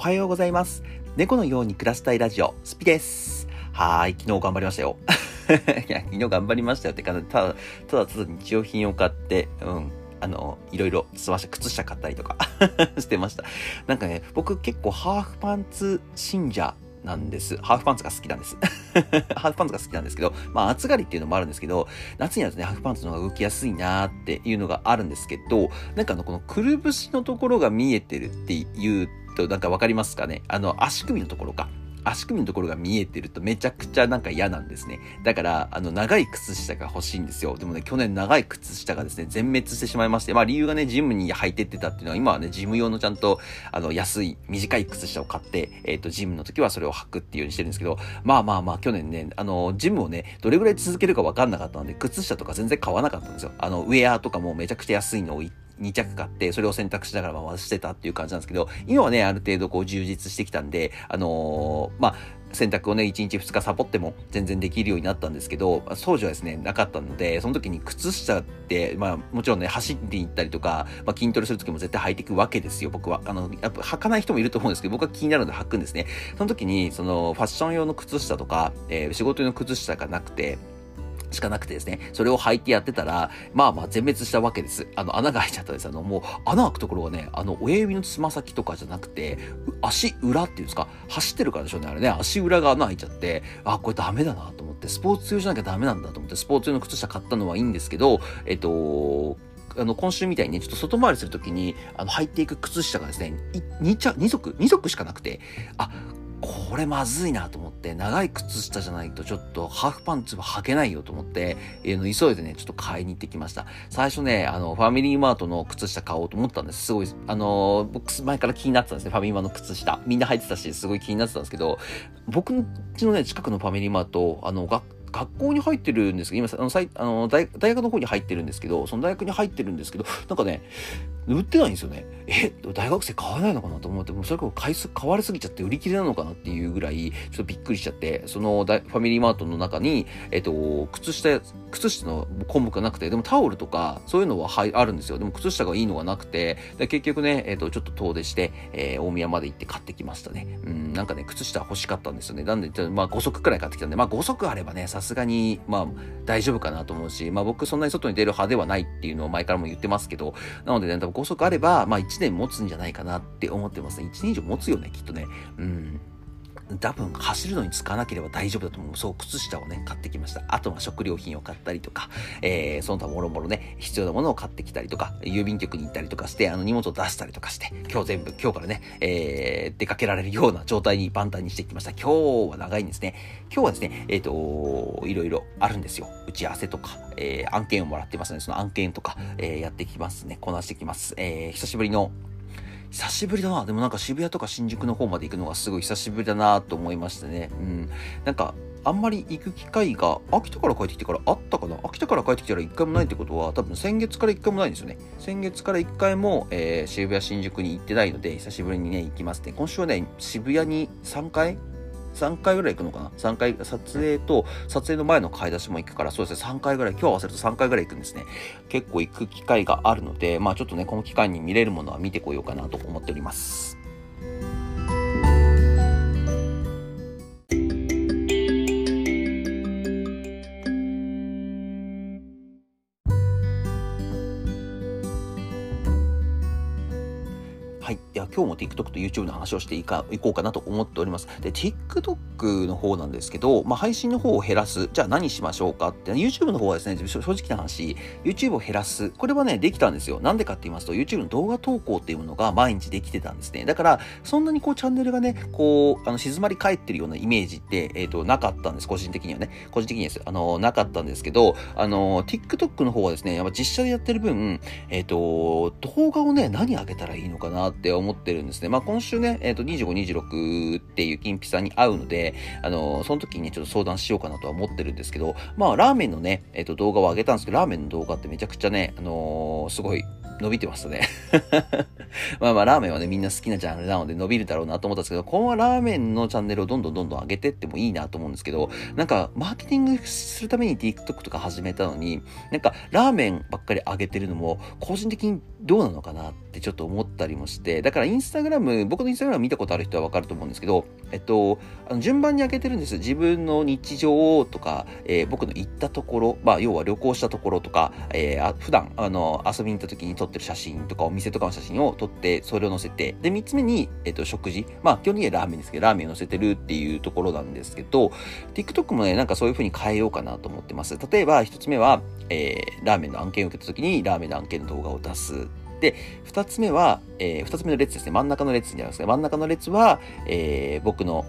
おはようございます。猫のように暮らしたいラジオ、スピです。はーい、昨日頑張りましたよ。いや、昨日頑張りましたよってか、ただ、ただただ日用品を買って、うん、あの、いろいろ済まして、靴下買ったりとか してました。なんかね、僕結構ハーフパンツ信者なんです。ハーフパンツが好きなんです。ハーフパンツが好きなんですけど、まあ暑がりっていうのもあるんですけど、夏になるとね、ハーフパンツの方が動きやすいなーっていうのがあるんですけど、なんかあの、このくるぶしのところが見えてるっていうと、なんかわかりますかね？あの、足首のところか。足首のところが見えてるとめちゃくちゃなんか嫌なんですね。だから、あの、長い靴下が欲しいんですよ。でもね、去年長い靴下がですね、全滅してしまいまして、まあ理由がね、ジムに履いてってたっていうのは、今はね、ジム用のちゃんと、あの、安い、短い靴下を買って、えっ、ー、と、ジムの時はそれを履くっていうようにしてるんですけど、まあまあまあ、去年ね、あの、ジムをね、どれぐらい続けるかわかんなかったので、靴下とか全然買わなかったんですよ。あの、ウェアとかもめちゃくちゃ安いのを2着買って、それを選択しながら回してたっていう感じなんですけど、今はね、ある程度こう充実してきたんで、あのー、まあ、洗濯をね、1日2日サボっても全然できるようになったんですけど、当時はですね、なかったので、その時に靴下って、まあもちろんね、走って行ったりとか、まあ筋トレする時も絶対履いていくわけですよ、僕は。あの、やっぱ履かない人もいると思うんですけど、僕は気になるので履くんですね。その時に、そのファッション用の靴下とか、えー、仕事用の靴下がなくて、しかなくてですね、それを履いてやってたら、まあまあ全滅したわけです。あの、穴が開いちゃったんです。あの、もう、穴開くところがね、あの、親指のつま先とかじゃなくて、足裏っていうんですか、走ってるからでしょうね、あれね、足裏が穴開いちゃって、あ、これダメだなと思って、スポーツ用じゃなきゃダメなんだと思って、スポーツ用の靴下買ったのはいいんですけど、えっと、あの、今週みたいにね、ちょっと外回りするときに、あの、履いていく靴下がですね、2着、2足、2足しかなくて、あ、これまずいなと思って、長い靴下じゃないとちょっとハーフパンツは履けないよと思って、えー、急いでね、ちょっと買いに行ってきました。最初ね、あの、ファミリーマートの靴下買おうと思ったんです。すごい、あの、僕前から気になってたんですね、ファミリーマートの靴下。みんな履いてたし、すごい気になってたんですけど、僕んちのね、近くのファミリーマート、あの、学学校に入ってるんですけど、今、あの、あの大学の方に入ってるんですけど、その大学に入ってるんですけど、なんかね、売ってないんですよね。え、大学生買わないのかなと思って、もうそれこそ回数買われすぎちゃって売り切れなのかなっていうぐらい、ちょっとびっくりしちゃって、そのファミリーマートの中に、えっと、靴下、靴下の項目がなくて、でもタオルとか、そういうのははいあるんですよ。でも靴下がいいのがなくて、で結局ね、えっと、ちょっと遠出して、えー、大宮まで行って買ってきましたね。うん、なんかね、靴下欲しかったんですよね。なんで、まあ5足くらい買ってきたんで、まあ5足あればね、さすがに、まあ大丈夫かなと思うし、まあ僕そんなに外に出る派ではないっていうのを前からも言ってますけど、なのでね、多分5足あれば、まあ1年持つんじゃないかなって思ってますね。1年以上持つよね、きっとね。うん。多分走るのに使わなければ大丈夫だと思う。そう、靴下をね、買ってきました。あとは食料品を買ったりとか、えー、その他もろもろね、必要なものを買ってきたりとか、郵便局に行ったりとかして、あの荷物を出したりとかして、今日全部、今日からね、えー、出かけられるような状態に万端にしてきました。今日は長いんですね。今日はですね、えっ、ー、と、いろいろあるんですよ。打ち合わせとか、えー、案件をもらってますので、その案件とか、えー、やってきますね。こなしてきます。えー、久しぶりの久しぶりだな。でもなんか渋谷とか新宿の方まで行くのがすごい久しぶりだなと思いましたね。うん。なんか、あんまり行く機会が秋田から帰ってきてからあったかな？秋田から帰ってきたら一回もないってことは多分先月から一回もないんですよね。先月から一回も、えー、渋谷新宿に行ってないので久しぶりにね行きますね。今週はね渋谷に3回3回ぐらい行くのかな ?3 回、撮影と、撮影の前の買い出しも行くから、そうですね、3回ぐらい、今日合わせると3回ぐらい行くんですね。結構行く機会があるので、まあちょっとね、この機会に見れるものは見てこようかなと思っております。はい。では今日も TikTok と YouTube の話をしていかいこうかなと思っております。で、TikTok の方なんですけど、まあ、配信の方を減らす。じゃあ何しましょうかって、YouTube の方はですね、正直な話、YouTube を減らす。これはね、できたんですよ。なんでかって言いますと、YouTube の動画投稿っていうものが毎日できてたんですね。だから、そんなにこうチャンネルがね、こう、あの、静まり返ってるようなイメージって、えっ、ー、と、なかったんです。個人的にはね。個人的にです。あの、なかったんですけど、あの、TikTok の方はですね、やっぱ実写でやってる分、えっ、ー、と、動画をね、何上げたらいいのかなって思ってるんですね。まあ、今週ね、えっ、ー、と、25、26っていう金ピさんに会うので、あの、その時にね、ちょっと相談しようかなとは思ってるんですけど、まあ、ラーメンのね、えっ、ー、と、動画を上げたんですけど、ラーメンの動画ってめちゃくちゃね、あの、すごい伸びてましたね まあまあラーメンはねみんな好きなジャンルなので伸びるだろうなと思ったんですけど、今後はラーメンのチャンネルをどんどんどんどん上げてってもいいなと思うんですけど、なんかマーケティングするために TikTok とか始めたのに、なんかラーメンばっかり上げてるのも個人的にどうなのかなってちょっと思ったりもして、だからインスタグラム、僕のインスタグラム見たことある人はわかると思うんですけど、えっと、あの順番に上げてるんです。自分の日常とか、えー、僕の行ったところ、まあ要は旅行したところとか、えー、普段あの遊びに行った時に撮ってる写真とかお店とかの写真を撮ってそれを載せてで3つ目に、えっと、食事。まあ基本的にはラーメンですけどラーメンを載せてるっていうところなんですけど TikTok もねなんかそういう風に変えようかなと思ってます。例えば1つ目は、えー、ラーメンの案件を受けた時にラーメンの案件の動画を出す。で、二つ目は、えー、二つ目の列ですね。真ん中の列じゃないですか。真ん中の列は、えー、僕の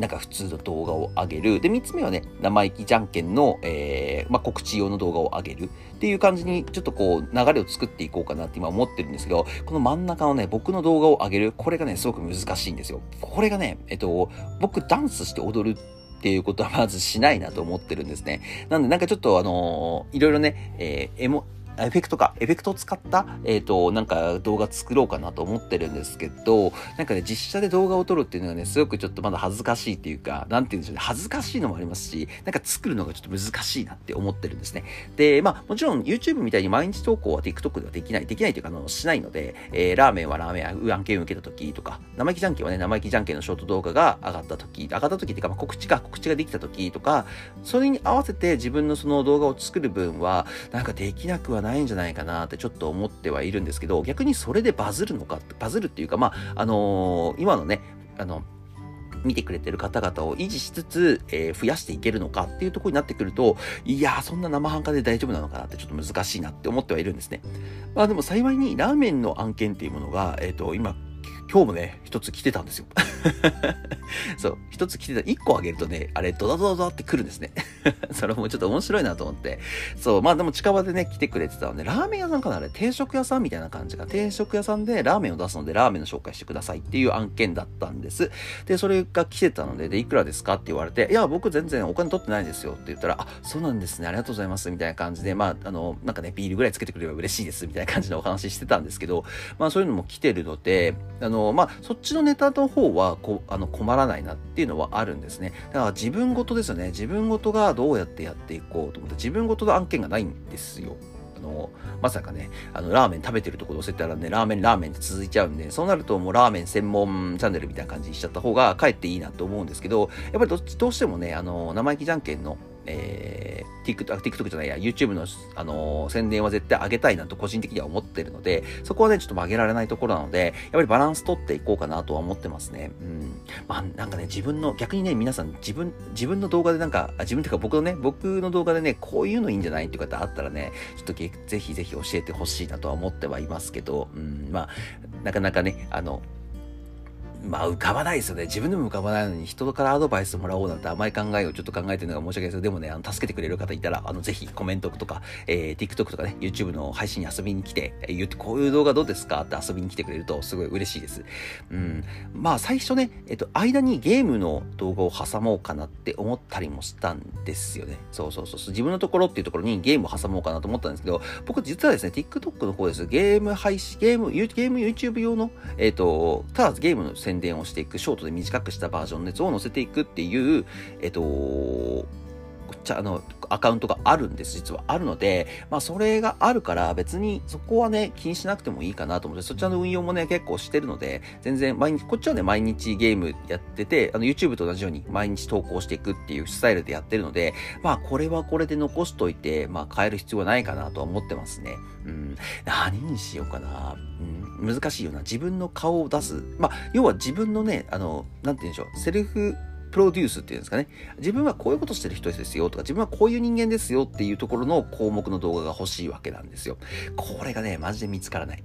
なんか普通の動画を上げる。で、3つ目はね、生意気じゃんけんの、えー、まあ、告知用の動画を上げるっていう感じに、ちょっとこう、流れを作っていこうかなって今思ってるんですけど、この真ん中のね、僕の動画を上げる、これがね、すごく難しいんですよ。これがね、えっと、僕ダンスして踊るっていうことはまずしないなと思ってるんですね。なんでなんかちょっとあのー、いろいろね、えー、エモ、エフェクトか、エフェクトを使った、えっ、ー、と、なんか動画作ろうかなと思ってるんですけど、なんかね、実写で動画を撮るっていうのがね、すごくちょっとまだ恥ずかしいっていうか、なんて言うんでしょうね、恥ずかしいのもありますし、なんか作るのがちょっと難しいなって思ってるんですね。で、まあ、もちろん YouTube みたいに毎日投稿は TikTok ではできない、できないというか、あの、しないので、えー、ラーメンはラーメン、案件を受けた時とか、生意気じゃんけんはね、生意気じゃんけんのショート動画が上がった時、上がった時っていうか、まあ、告知か、告知ができた時とか、それに合わせて自分のその動画を作る分は、なんかできなくはないんじゃないかなってちょっと思ってはいるんですけど、逆にそれでバズるのか、バズるっていうか、まあ、あのー、今のね、あの、見てくれてる方々を維持しつつ、えー、増やしていけるのかっていうところになってくると、いやー、そんな生半可で大丈夫なのかなってちょっと難しいなって思ってはいるんですね。まあでも幸いにラーメンの案件っていうものが、えっ、ー、と、今今日もね、一つ来てたんですよ。そう、一つ来てた、一個あげるとね、あれ、ドダドダドダって来るんですね。それもちょっと面白いなと思って。そう、まあでも近場でね、来てくれてたので、ラーメン屋さんかなあれ、定食屋さんみたいな感じが、定食屋さんでラーメンを出すので、ラーメンの紹介してくださいっていう案件だったんです。で、それが来てたので、で、いくらですかって言われて、いや、僕全然お金取ってないですよって言ったら、あ、そうなんですね、ありがとうございます、みたいな感じで、まあ、あの、なんかね、ビールぐらいつけてくれれば嬉しいです、みたいな感じのお話してたんですけど、まあそういうのも来てるので、あの、まあ、そっちのネタの方はこあの困らないなっていうのはあるんですね。だから自分事ですよね。自分事がどうやってやっていこうと思って、自分事の案件がないんですよ。あの、まさかね、あの、ラーメン食べてるところ載せたらね、ラーメン、ラーメンって続いちゃうんで、そうなるともうラーメン専門チャンネルみたいな感じにしちゃった方が、かえっていいなと思うんですけど、やっぱりど、どうしてもね、あの、生意気じゃんけんのえー、TikTok, TikTok じゃないや、YouTube の、あのー、宣伝は絶対上げたいなと個人的には思ってるので、そこはね、ちょっと曲げられないところなので、やっぱりバランス取っていこうかなとは思ってますね。うん。まあ、なんかね、自分の、逆にね、皆さん、自分、自分の動画でなんか、自分というか僕のね、僕の動画でね、こういうのいいんじゃないっていう方あったらね、ちょっとぜひぜひ教えてほしいなとは思ってはいますけど、うん、まあ、なかなかね、あの、まあ浮かばないですよね。自分でも浮かばないのに人からアドバイスもらおうなんて甘い考えをちょっと考えてるのが申し訳ないですけど、でもね、あの助けてくれる方いたら、あのぜひコメントとか、えー、TikTok とかね、YouTube の配信に遊びに来て、えー、言ってこういう動画どうですかって遊びに来てくれるとすごい嬉しいです。うん。まあ最初ね、えっと、間にゲームの動画を挟もうかなって思ったりもしたんですよね。そうそうそう。自分のところっていうところにゲームを挟もうかなと思ったんですけど、僕実はですね、TikTok の方です。ゲーム配信、ゲーム、ゲーム YouTube 用の、えっ、と、ただゲームの宣伝をしていくショートで短くしたバージョンのやつを載せていくっていう、えっと、ちゃあのアカウントがあるんです実は。あるのでまあそれがあるから別にそこはね気にしなくてもいいかなと思ってそちらの運用もね結構してるので全然毎日こっちはね毎日ゲームやっててあの YouTube と同じように毎日投稿していくっていうスタイルでやってるのでまあこれはこれで残しといてまあ変える必要はないかなとは思ってますね。うん。何にしようかな。うん。難しいよな。自分の顔を出す。まあ要は自分のねあのなんて言うんでしょう。セルフプロデュースっていうんですかね。自分はこういうことしてる人ですよとか、自分はこういう人間ですよっていうところの項目の動画が欲しいわけなんですよ。これがね、マジで見つからない。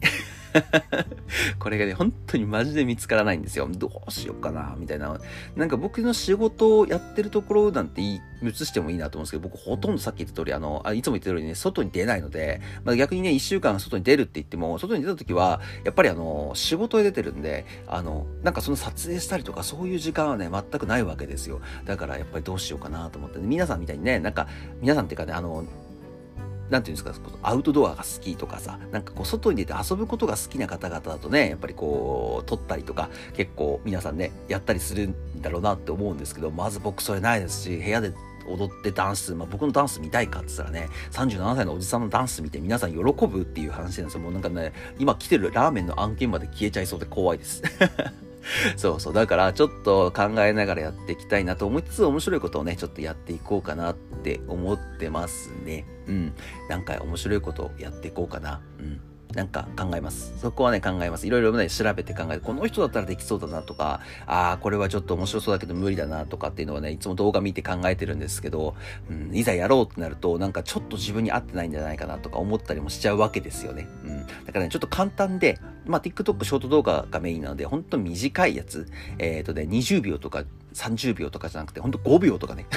これがね、本当にマジで見つからないんですよ。どうしようかな、みたいな。なんか僕の仕事をやってるところなんて映してもいいなと思うんですけど、僕ほとんどさっき言った通り、あの、あいつも言ってるようにね、外に出ないので、まあ、逆にね、一週間外に出るって言っても、外に出た時は、やっぱりあの、仕事へ出てるんで、あの、なんかその撮影したりとか、そういう時間はね、全くないわけですよ。だからやっぱりどうしようかなと思って、ね、皆さんみたいにね、なんか、皆さんっていうかね、あの、なんていうんですか、アウトドアが好きとかさ、なんかこう、外に出て遊ぶことが好きな方々だとね、やっぱりこう、撮ったりとか、結構皆さんね、やったりするんだろうなって思うんですけど、まず僕それないですし、部屋で踊ってダンス、まあ、僕のダンス見たいかって言ったらね、37歳のおじさんのダンス見て皆さん喜ぶっていう話なんですよ。もうなんかね、今来てるラーメンの案件まで消えちゃいそうで怖いです。そうそう。だからちょっと考えながらやっていきたいなと思いつつ面白いことをね、ちょっとやっていこうかなって思ってますね。うん。なんか面白いことをやっていこうかな。うん。なんか考えます。そこはね、考えます。いろいろね、調べて考えて、この人だったらできそうだなとか、ああ、これはちょっと面白そうだけど無理だなとかっていうのはね、いつも動画見て考えてるんですけど、うん、いざやろうってなると、なんかちょっと自分に合ってないんじゃないかなとか思ったりもしちゃうわけですよね。うん。だからね、ちょっと簡単で、まあ、TikTok ショート動画がメインなので、ほんと短いやつ、えっ、ー、とね、20秒とか30秒とかじゃなくて、ほんと5秒とかね。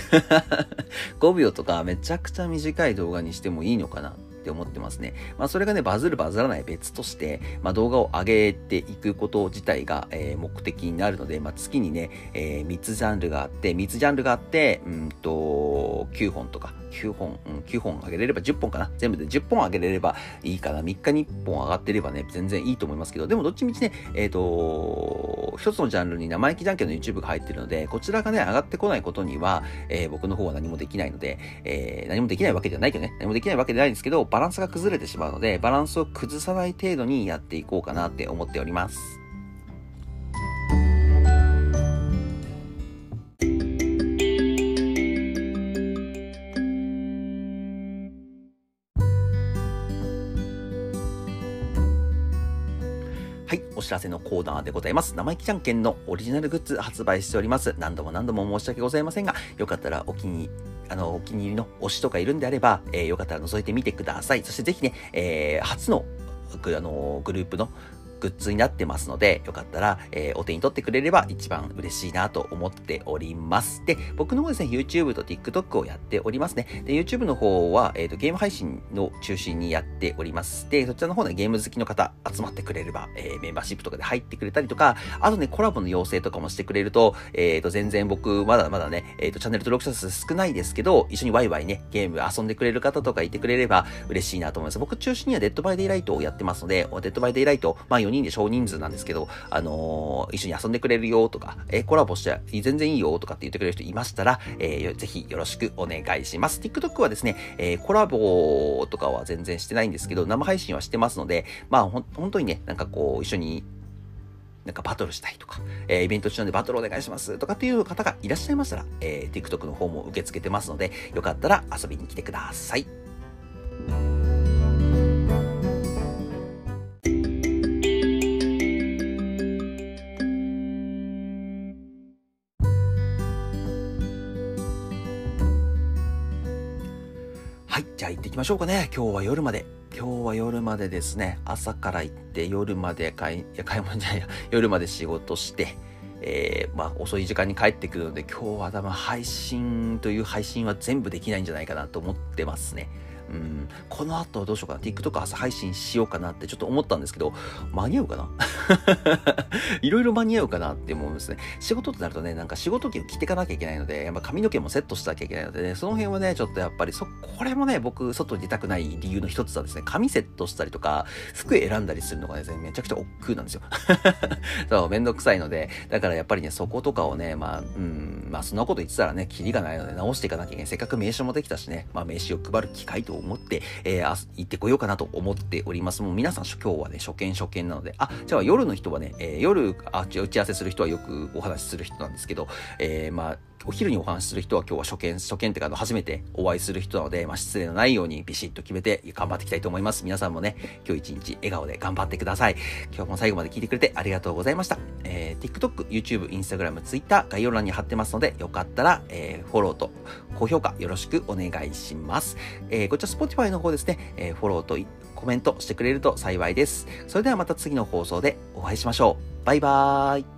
5秒とかめちゃくちゃ短い動画にしてもいいのかなっって思ってますね。まあそれがね、バズるバズらない別として、まあ動画を上げていくこと自体が、えー、目的になるので、まあ月にね、えー、3つジャンルがあって、3つジャンルがあって、うんと、9本とか、9本、うん、9本上げれれば10本かな。全部で10本上げれればいいかな。3日に1本上がってればね、全然いいと思いますけど、でもどっちみちね、えっ、ー、と、一つのジャンルに生意気じゃんけんの YouTube が入ってるので、こちらがね、上がってこないことには、えー、僕の方は何もできないので、えー、何もできないわけじゃないけどね、何もできないわけじゃないんですけど、バランスが崩れてしまうので、バランスを崩さない程度にやっていこうかなって思っております。知らせのコーナーでございます。生意気じゃんけんのオリジナルグッズ発売しております。何度も何度も申し訳ございませんが、よかったらお気にあの、お気に入りの推しとかいるんであれば、えー、よかったら覗いてみてください。そしてぜひね、えー、初の、あの、グループのグッズになってますので、よかったら、えー、お手に取ってくれれば一番嬉しいなと思っております。で、僕の方ですね、YouTube と TikTok をやっておりますね。で、YouTube の方は、えっ、ー、と、ゲーム配信の中心にやっております。で、そちらの方でゲーム好きの方集まってくれれば、えー、メンバーシップとかで入ってくれたりとか、あとね、コラボの要請とかもしてくれると、えっ、ー、と、全然僕、まだまだね、えっ、と、チャンネル登録者数少ないですけど、一緒にワイワイね、ゲーム遊んでくれる方とかいてくれれば嬉しいなと思います。僕中心には Dead by Daylight をやってますので、 Dead by Daylight、まあ4人で少人数なんですけど、あのー、一緒に遊んでくれるよとか、えー、コラボして全然いいよとかって言ってくれる人いましたら、えー、ぜひよろしくお願いします。TikTok はですね、えー、コラボとかは全然してないんですけど、生配信はしてますので、まあほん、本当にね、なんかこう、一緒になんかバトルしたいとか、えー、イベント中でバトルお願いしますとかっていう方がいらっしゃいましたら、えー、TikTok の方も受け付けてますので、よかったら遊びに来てくださ。い。きましょうかね。今日は夜まで。今日は夜までですね。朝から行って夜まで買い、いや、買い物じゃないや、夜まで仕事して、えー、まあ、遅い時間に帰ってくるので、今日は多分配信という配信は全部できないんじゃないかなと思ってますね。うん、この後どうしようかな。TikTok 朝配信しようかなってちょっと思ったんですけど、間に合うかな？いろいろ間に合うかなって思うんですね。仕事ってなるとね、なんか仕事着を着ていかなきゃいけないので、やっぱ髪の毛もセットしなきゃいけないのでね、その辺はね、ちょっとやっぱりそ、これもね、僕、外に出たくない理由の一つはですね、髪セットしたりとか、服選んだりするのがですね、めちゃくちゃ億劫なんですよ。そう、めんどくさいので、だからやっぱりね、そことかをね、まあ、うん、まあそんなこと言ってたらね、キリがないので直していかなきゃいけない。せっかく名刺もできたしね、まあ名刺を配る機会と思って、えー、行ってこようかなと思っております。もう皆さん今日はね、初見初見なので、あ、じゃあ夜の人はね、えー、夜、あ、打ち合わせする人はよくお話しする人なんですけど、えー、まあ、お昼にお話しする人は今日は初見、初見っていうか、初めてお会いする人なので、まあ、失礼のないようにビシッと決めて頑張っていきたいと思います。皆さんもね、今日一日笑顔で頑張ってください。今日も最後まで聞いてくれてありがとうございました。えー、TikTok、YouTube、Instagram、Twitter 概要欄に貼ってますので、よかったら、えー、フォローと高評価よろしくお願いします。えー、こちら Spotify の方ですね、えー、フォローとコメントしてくれると幸いです。それではまた次の放送でお会いしましょう。バイバーイ。